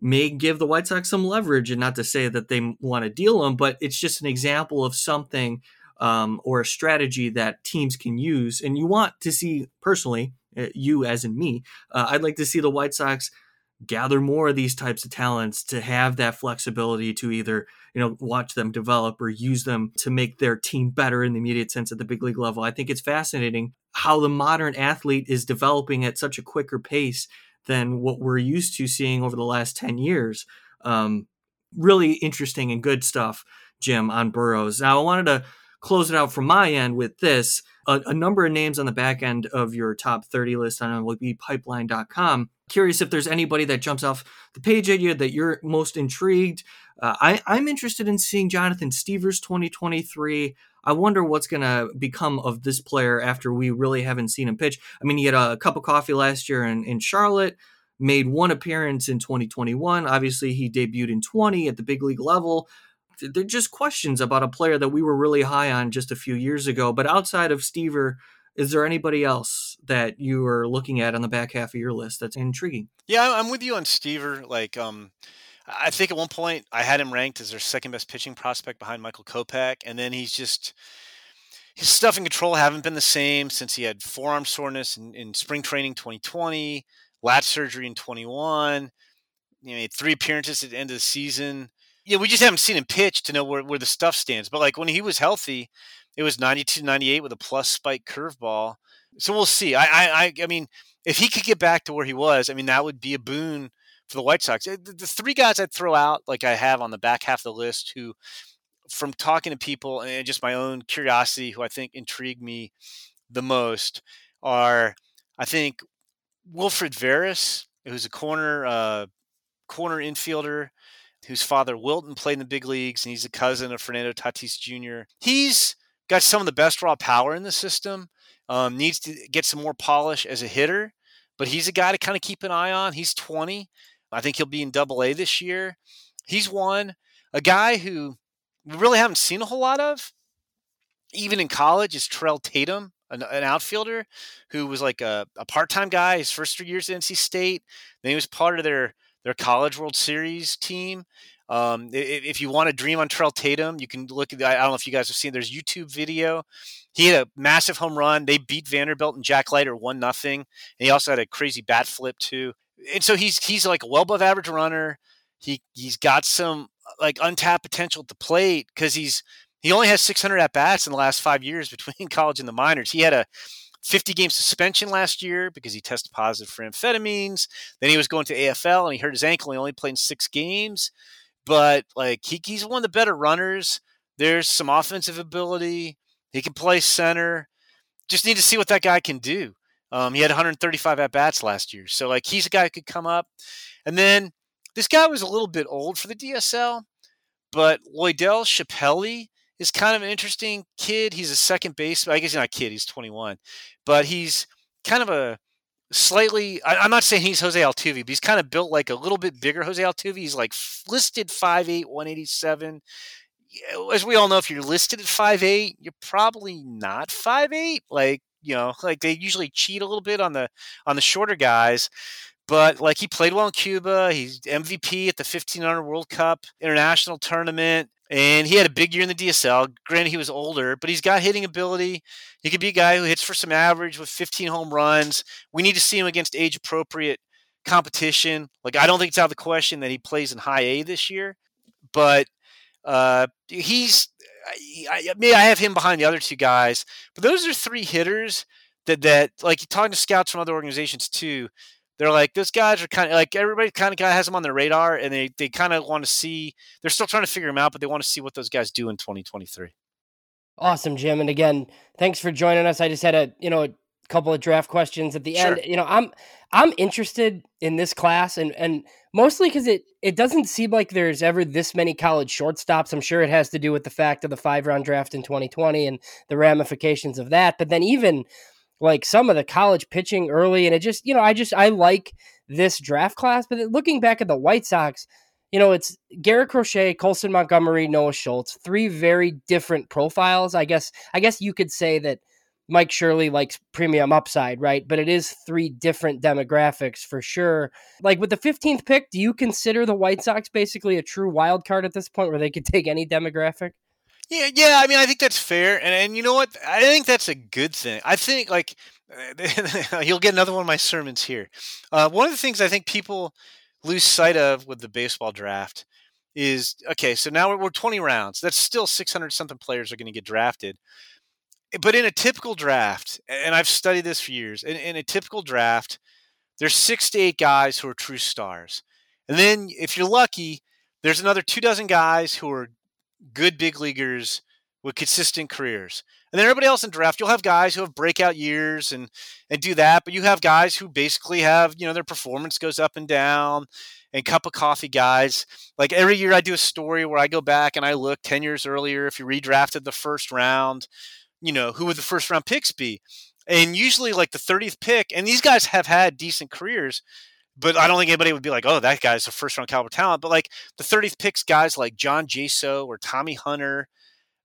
may give the White Sox some leverage, and not to say that they want to deal him, but it's just an example of something um, or a strategy that teams can use. And you want to see, personally, uh, you as in me, uh, I'd like to see the White Sox gather more of these types of talents to have that flexibility to either you know watch them develop or use them to make their team better in the immediate sense at the big league level i think it's fascinating how the modern athlete is developing at such a quicker pace than what we're used to seeing over the last 10 years. Um, really interesting and good stuff. Jim, on Burrowes. Now, I wanted to close it out from my end with this a, a number of names on the back end of your top 30 list on MLBpipeline.com. Curious if there's anybody that jumps off the page at you that you're most intrigued. Uh, I, I'm interested in seeing Jonathan Stiever's 2023. I wonder what's going to become of this player after we really haven't seen him pitch. I mean, he had a cup of coffee last year in, in Charlotte, made one appearance in 2021. Obviously, he debuted in 20 at the big league level. They're just questions about a player that we were really high on just a few years ago. But outside of Stiever, is there anybody else that you are looking at on the back half of your list that's intriguing? Yeah, I'm with you on Stiever. Like, um, I think at one point I had him ranked as their second best pitching prospect behind Michael Kopech, and then he's just his stuff and control haven't been the same since he had forearm soreness in, in spring training 2020, lat surgery in 21. You know, he had three appearances at the end of the season. Yeah, we just haven't seen him pitch to know where, where the stuff stands. But like when he was healthy, it was 92 98 with a plus spike curveball. So we'll see. I, I I mean, if he could get back to where he was, I mean, that would be a boon for the White Sox. The, the three guys I'd throw out, like I have on the back half of the list, who, from talking to people and just my own curiosity, who I think intrigue me the most, are I think Wilfred Veras, who's a corner uh, corner infielder, whose father Wilton played in the big leagues, and he's a cousin of Fernando Tatis Jr. He's got some of the best raw power in the system. Um, needs to get some more polish as a hitter, but he's a guy to kind of keep an eye on. He's 20. I think he'll be in double A this year. He's one. A guy who we really haven't seen a whole lot of, even in college, is Terrell Tatum, an, an outfielder who was like a, a part time guy his first three years at NC State. Then he was part of their, their College World Series team. Um, if, you want to dream on Terrell Tatum, you can look at. I don't know if you guys have seen. There's YouTube video. He had a massive home run. They beat Vanderbilt and Jack Leiter one nothing. And he also had a crazy bat flip too and so he's he's like a well above average runner. He he's got some like untapped potential at the plate because he's he only has 600 at bats in the last five years [LAUGHS] between college and the minors. He had a 50 game suspension last year because he tested positive for amphetamines. Then he was going to AFL and he hurt his ankle. He only played six games, but like he, he's one of the better runners. There's some offensive ability. He can play center. Just need to see what that guy can do. Um, he had 135 at bats last year, so like he's a guy who could come up. And then this guy was a little bit old for the DSL, but Loidel Chapelli is kind of an interesting kid. He's a second base. I guess he's not a kid. He's 21, but he's kind of a slightly. I, am not saying he's Jose Altuve, but he's kind of built like a little bit bigger Jose Altuve. He's like listed 5'8", 187. As we all know, if you're listed at 5'8", you're probably not 5'8". Like you know, like they usually cheat a little bit on the on the shorter guys. But like he played well in Cuba. He's MVP at the 1500 World Cup international tournament. And he had a big year in the DSL. Granted, he was older, but he's got hitting ability. He could be a guy who hits for some average with 15 home runs. We need to see him against age appropriate competition. Like, I don't think it's out of the question that he plays in high A this year, but uh, he's I, I, I have him behind the other two guys, but those are three hitters that that like talking to scouts from other organizations too. They're like those guys are kind of like everybody kind of has them on their radar, and they they kind of want to see. They're still trying to figure them out, but they want to see what those guys do in 2023. Awesome, Jim. And again, thanks for joining us. I just had a you know a couple of draft questions at the sure. end. You know, I'm I'm interested in this class and and mostly cuz it it doesn't seem like there's ever this many college shortstops. I'm sure it has to do with the fact of the 5-round draft in 2020 and the ramifications of that. But then even like some of the college pitching early and it just, you know, I just I like this draft class, but looking back at the White Sox, you know, it's Garrett Crochet, Colson Montgomery, Noah Schultz, three very different profiles. I guess I guess you could say that Mike Shirley likes premium upside, right? But it is three different demographics for sure. Like with the 15th pick, do you consider the White Sox basically a true wild card at this point where they could [LAUGHS] take any demographic? Yeah, yeah. I mean, I think that's fair, and and you know what? I think that's a good thing. I think like [LAUGHS] you'll get another one of my sermons here. Uh, one of the things I think people lose sight of with the baseball draft is okay. So now we're, we're 20 rounds. That's still 600 something players are going to get drafted but in a typical draft, and I've studied this for years, in, in, a typical draft, there's six to eight guys who are true stars. And then if you're lucky, there's another two dozen guys who are good big leaguers with consistent careers. And then everybody else in draft, you'll have guys who have breakout years and and do that, but you have guys who basically have, you know, their performance goes up and down and cup of coffee guys. Like every year I do a story where I go back and I look 10 years earlier if you redrafted the first round, you know, who would the first round picks be? And usually like the 30th pick, and these guys have had decent careers, but I don't think anybody would be like, oh, that guy's a first round caliber talent. But like the 30th picks, guys like John Jaso or Tommy Hunter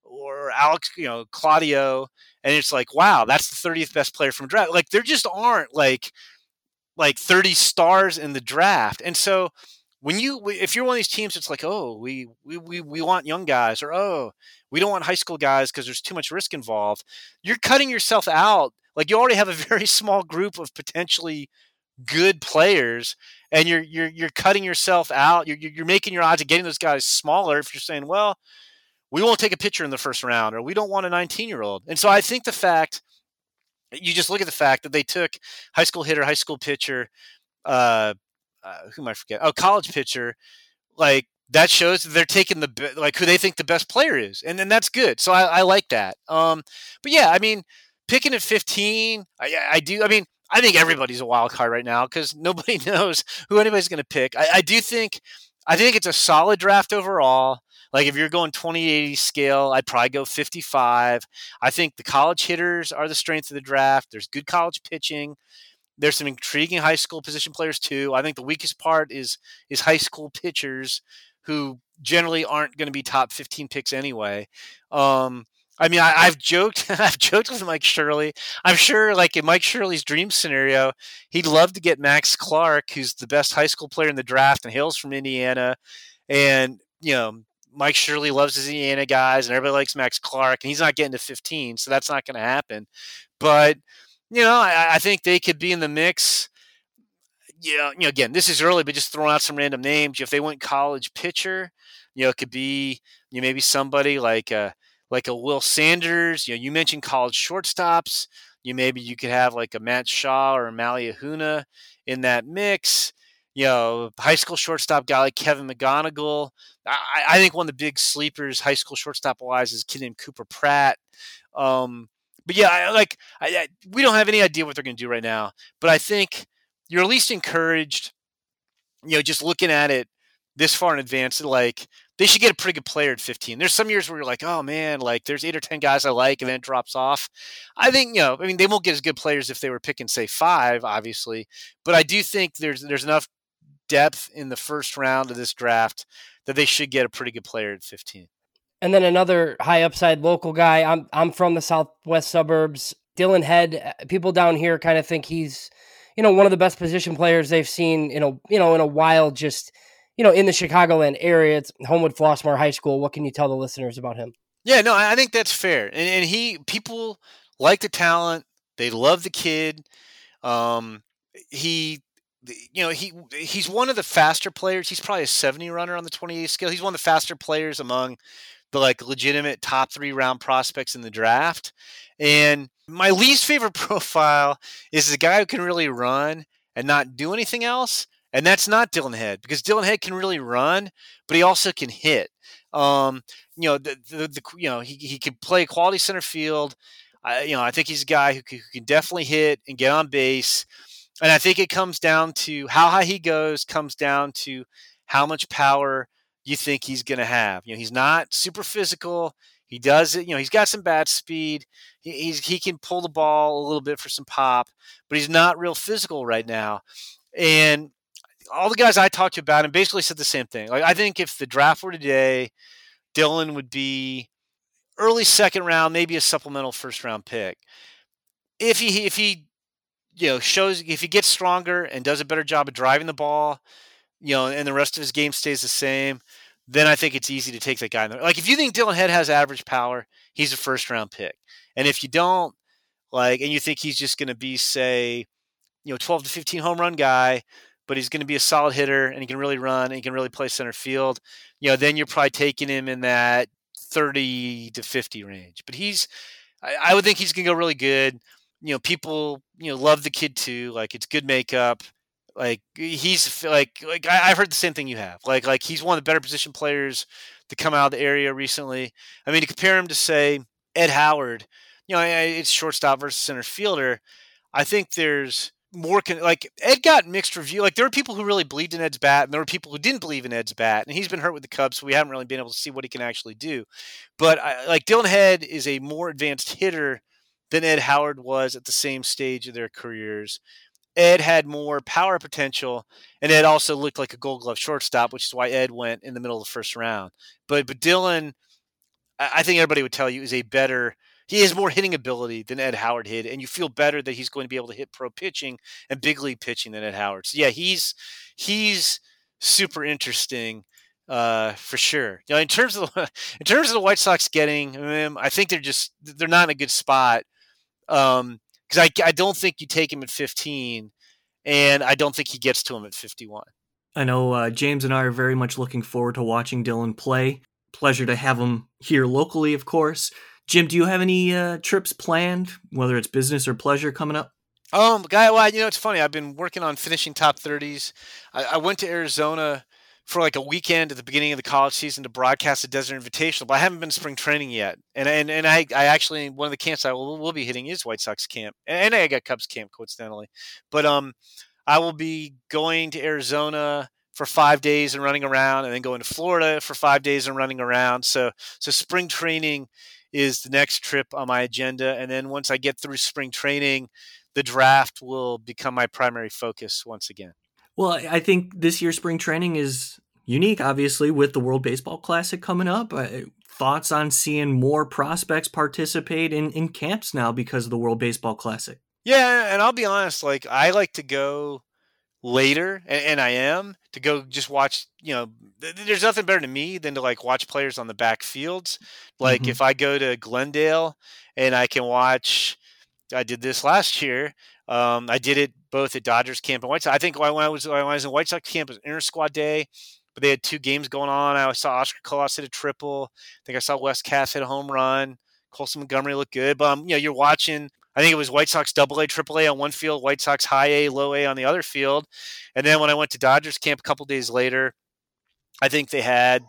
or Alex, you know, Claudio, and it's like, wow, that's the 30th best player from draft. Like there just aren't like like 30 stars in the draft. And so when you if you're one of these teams it's like, oh, we we we, we want young guys or oh, we don't want high school guys because there's too much risk involved. You're cutting yourself out. Like you already have a [LAUGHS] very small group of potentially good players and you're you're you're cutting yourself out. You're you're making your odds of getting those guys smaller if you're saying, well, we won't take a pitcher in the first round or we don't want a 19 year old. And so I think the fact you just look at the fact that they took high school hitter, high school pitcher, uh, uh who am I forget? Oh, college pitcher, like that shows that they're taking the like who they think the best player is, and then that's good. So I, I like that. Um, but yeah, I mean, picking at 15, I, I do. I mean, I think everybody's a wild card right now because nobody [LAUGHS] knows who anybody's going to pick. I, I do think, I think it's a solid draft overall. Like if you're going 2080 scale, I'd probably go 55. I think the college hitters are the strength of the draft. There's good college pitching. There's some intriguing high school position players too. I think the weakest part is is high school pitchers who generally aren't going to be top 15 picks anyway. Um, I mean, I, have joked, [LAUGHS] I've joked with Mike Shirley. I'm sure, like in Mike Shirley's dream scenario, he'd love to get Max Clark, who's the best high school player in the draft and hails from Indiana, and you know, Mike Shirley loves his Indiana guys, and everybody likes Max Clark, and he's not getting to 15, so that's not going to happen. But you know, I, I, think they could be in the mix. Yeah, you know, again, this is early, but just throwing out some random names. If they went college pitcher, you know, it could be you know, maybe somebody like a like a Will Sanders. You know, you mentioned college shortstops. You maybe you could have like a Matt Shaw or a Maui Ahuna in that mix you know, high school shortstop guy like Kevin McGonigal. I, I think one of the big sleepers, high school shortstop wise, is a kid named Cooper Pratt. Um, but yeah, I, like I, I, we don't have any idea what they're going to do right now. But I think you're at least encouraged. You know, just looking at it this far in advance, like they should get a pretty good player at 15. There's some years where you're like, oh man, like there's eight or 10 guys I like, and then it drops off. I think, you know, I mean, they won't get as good players if they were picking, say, five, obviously, but I do think there's there's enough depth in the first round of this draft that they should get a pretty good player at 15. And then another high upside local guy. I'm I'm from the southwest suburbs. Dylan Head. Uh, people down here kind of think he's, you know, one of the best position players they've seen in a you know in a while. Just you know, in the Chicagoland area, it's Homewood Flossmoor High School. What can you tell the listeners about him? Yeah, no, I think that's fair. And, and he people like the talent. They love the kid. Um, he you know he he's one of the faster players. He's probably a 70 runner on the 28 scale. He's one of the faster players among the like legitimate top 3 round prospects in the draft. And my least favorite [LAUGHS] profile is the guy who can really run and not do anything else. And that's not Dylan Head because Dylan Head can really run, but he also can hit. Um, you know, the, the, the you know he, he can play quality center field. I, you know, I think he's a guy who can, who can definitely hit and get on base. And I think it comes down to how high he goes, comes down to how much power you think he's going to have. You know, he's not super physical. He does it. You know, he's got some bad speed. He, he's he can pull the ball a little bit for some pop, but he's not real physical right now. And all the guys I talked to about him basically said the same thing. Like I think if the draft were today, Dylan would be early second round, maybe a supplemental first round pick. If he if he you know, shows if he gets stronger and does a better job of driving the ball, you know, and the rest of his game stays the same, then I think it's easy to take that guy. Like if you think Dylan Head has average power, he's a first round pick. And if you don't, like, and you think he's just going to be, say, you know, 12 to 15 home run guy, but he's going to be a solid hitter and he can really run and he can really play center field, you know, then you're probably taking him in that 30 to 50 range. But he's, I, I would think he's going to go really good you know, people, you know, love the kid too. Like it's good makeup. Like he's like like I, have heard the same thing you have. Like like he's one of the better position players to come out of the area recently. I mean, to compare him to say Ed Howard, you know, it's shortstop versus center fielder. I think there's more con- like Ed got mixed review. Like there were people who really believed in Ed's bat, and there were people who didn't believe in Ed's bat. And he's been hurt with the Cubs, so we haven't really been able to see what he can actually do. But I, like Dylan Head is a more advanced hitter than Ed Howard was at the same stage of their careers. Ed had more power potential, and Ed also looked like a Gold Glove shortstop, which is why Ed went in the middle of the first round. But but Dylan, I think everybody would tell you is a better he has more hitting ability than Ed Howard hit, and you feel better that he's going to be able to hit pro pitching and big league pitching than Ed Howard. So yeah, he's he's super interesting uh, for sure. You know, in terms of the, [LAUGHS] in terms of the White Sox getting him, I think they're just they're not in a good spot. Um, because I I don't think you take him at 15, and I don't think he gets to him at 51. I know uh, James and I are very much looking forward to watching Dylan play. Pleasure to have him here locally, of course. Jim, do you have any uh, trips planned, whether it's business or pleasure, coming up? Um, guy, well, you know, it's funny. I've been working on finishing top thirties. I, I, went to Arizona for like a weekend at the beginning of the college season to broadcast the Desert Invitational, but I haven't been spring training yet. And and and I, I actually one of the camps I will, will be hitting is White Sox camp, and I got Cubs camp coincidentally. But um, I will be going to Arizona for five days and running around, and then going to Florida for five days and running around. So so spring training is the next trip on my agenda. And then once I get through spring training, the draft will become my primary focus once again. Well, I think this year's spring training is unique, obviously, with the World Baseball Classic coming up. Thoughts on seeing more prospects participate in, in camps now because of the World Baseball Classic? Yeah, and I'll be honest, like I like to go later, and, and, I am to go just watch. You know, th- there's nothing better to me than to like watch players on the back fields. Like mm-hmm. if I go to Glendale and I can watch, I did this last year. Um, I did it both at Dodgers camp and White Sox. I think when I was when I was in White Sox camp, it was inter squad day, but they had two games going on. I saw Oscar Colas hit a triple. I think I saw Wes Kath hit a home run. Colson Montgomery looked good, but um, you know, you're watching I think it was White Sox double A, triple A on one field, White Sox high A, low A on the other field. And then when I went to Dodgers camp a couple days later, I think they had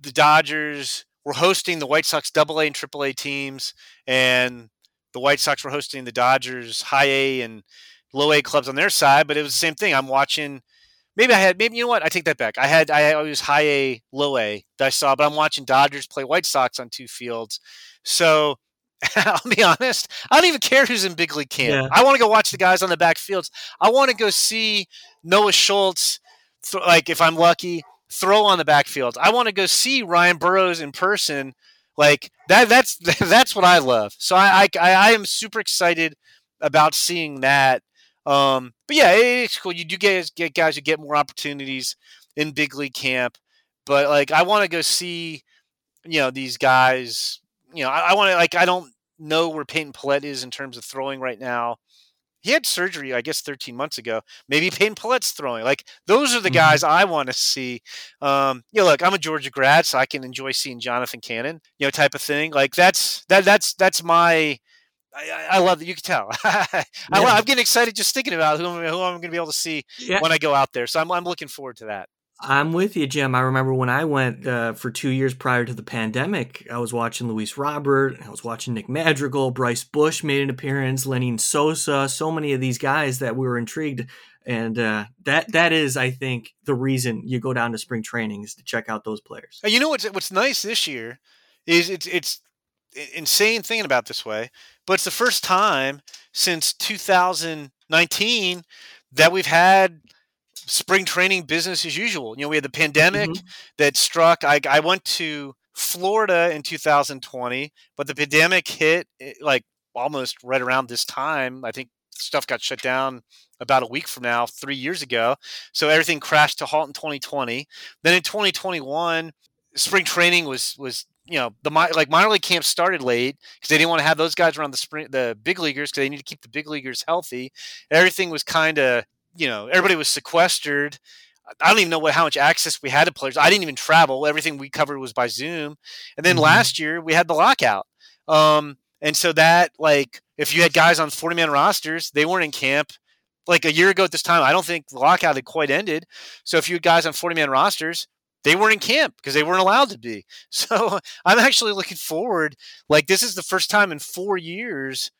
the Dodgers were hosting the White Sox double A and triple A teams, and the White Sox were hosting the Dodgers high A and low A clubs on their side. But it was the same thing. I'm watching. Maybe I had maybe you know what I take that back. I had I was high A, low A that I saw, but I'm watching Dodgers play White Sox on two fields. So [LAUGHS] I'll be honest. I don't even care who's in big league camp. Yeah. I want to go watch the guys on the back fields. I want to go see Noah Schultz. Th- like if I'm lucky, throw on the backfield. I want to go see Ryan Burrowes in person. Like that. That's [LAUGHS] that's what I love. So I I, I am super excited about seeing that. Um, but yeah, it's cool. You do get get guys who get more opportunities in big league camp. But like I want to go see, you know, these guys you know, I, I want to like I don't know where Peyton Pallette is in terms of throwing right now. He had surgery, I guess, 13 months ago. Maybe [LAUGHS] Peyton Pallette's throwing. Like those are the mm-hmm. guys I want to see. Um, you know, look, I'm a Georgia grad, so I can enjoy seeing Jonathan Cannon, you know, type of thing. Like that's that that's that's my. I, I love that you can tell. [LAUGHS] I, am getting excited just thinking about who, who I'm going to be able to see yeah. when I go out there. So I'm I'm looking forward to that. I'm with you, Jim. I remember when I went uh, for two years prior to the pandemic, I was watching Luis Robert, I was watching Nick Madrigal, Bryce Bush made an appearance, Lenyn Sosa, so many of these guys that we were intrigued. And uh, that that is, I think, the reason you go down to spring training is to check out those players. You know what's what's nice this year is it's it's insane thinking about this way, but it's the first time since 2019 that we've had spring training business as usual. You know, we had the pandemic mm-hmm. that struck. I, I went to Florida in 2020, but the pandemic hit eh, like almost right around this time. I think stuff got shut down about a week from now, three years ago. So everything crashed to halt in 2020. Then in 2021, spring training was was you know the like minor league camp started late because they didn't want to have those guys around the spring the big leaguers because they need to keep the big leaguers healthy. Everything was kind of you know, everybody was sequestered. I don't even know what how much access we had to players. I didn't even travel. Everything we covered was by Zoom. And then mm-hmm. last year we had the lockout. Um, and so that like if you had guys on 40 man rosters, they weren't in camp. Like a year ago at this time, I don't think the lockout had quite ended. So if you had guys on 40 man rosters, they weren't in camp because they weren't allowed to be. [LAUGHS] So I'm actually looking forward. Like this is the first time in four years,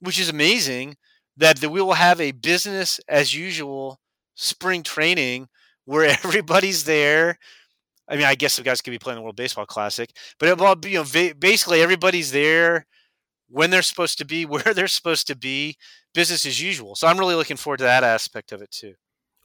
which is amazing, that, we will have a business as usual spring training where [LAUGHS] everybody's there. I mean, I guess the guys could be playing the World Baseball Classic, but it, you know, basically everybody's there when they're supposed to be, [LAUGHS] where they're supposed to be, business as usual. So I'm really looking forward to that aspect of it too.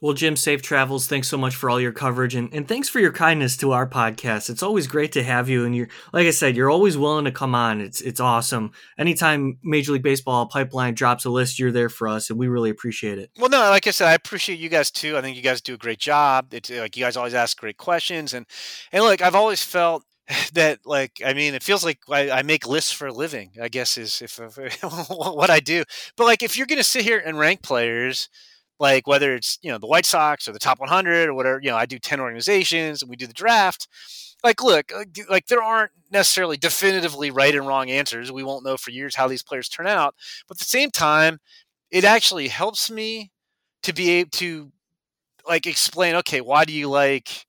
Well, Jim, safe travels. Thanks so much for all your coverage and, and thanks for your kindness to our podcast. It's always great to have you. And you're, like I said, you're always willing to come on. It's, it's awesome. Anytime Major League Baseball pipeline drops a list, you're there for us and we really appreciate it. Well, no, like I said, I appreciate you guys too. I think you guys do a great job. It's uh, like you guys always ask great questions. And, and look, I've always felt [LAUGHS] that like i mean it feels like I, I, make lists for a living i guess is if, if [LAUGHS] what i do but like if you're gonna sit here and rank players like whether it's you know the White Sox or the top 100 or whatever. You know, I do 10 organizations and we do the draft. Like, look, uh, like there aren't necessarily definitively right and wrong answers. We won't know for years how these players turn out. But at the same time, it actually helps me to be able to like explain. Okay, why do you like?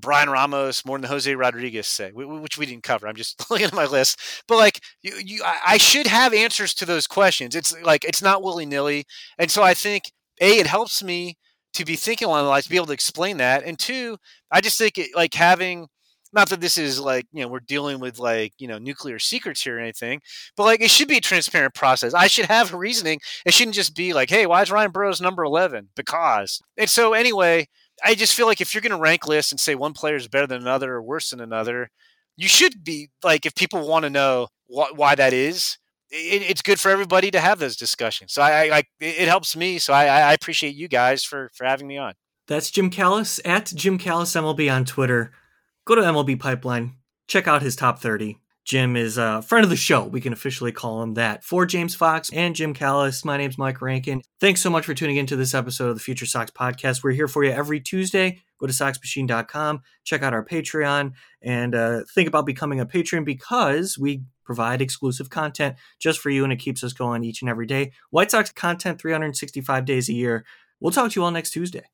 Bryan Ramos more than Jose Rodriguez say, which we didn't cover. I'm just [LAUGHS] looking at my list, but like you, you, I should have answers to those questions. It's like it's not willy nilly, and so I think a it helps me to be thinking along the lines to be able to explain that and two i just think it, like having not that this is like you know we're dealing with like you know nuclear secrets here or anything but like it should be a transparent process. I should have reasoning. It shouldn't just be like hey why is ryan burrowes number 11 because and so anyway i just feel like if you're going to rank lists and say one player is better than another or worse than another you should be like if people want to know wh- why that is it, it's good for everybody to have those discussions. So I, like it helps me. So I, I appreciate you guys for for having me on. That's Jim Callis at Jim Callis MLB on Twitter. Go to MLB Pipeline. Check out his top 30. Jim is a friend of the show. We can officially call him that. For James Fox and Jim Callis, my name's Mike Rankin. Thanks so much for tuning into this episode of the FutureSox podcast. We're here for you every Tuesday. Go to SoxMachine.com, check out our Patreon, and uh, think about becoming a patron because we provide exclusive content just for you, and it keeps us going each and every day. White Sox content 365 days a year. We'll talk to you all next Tuesday.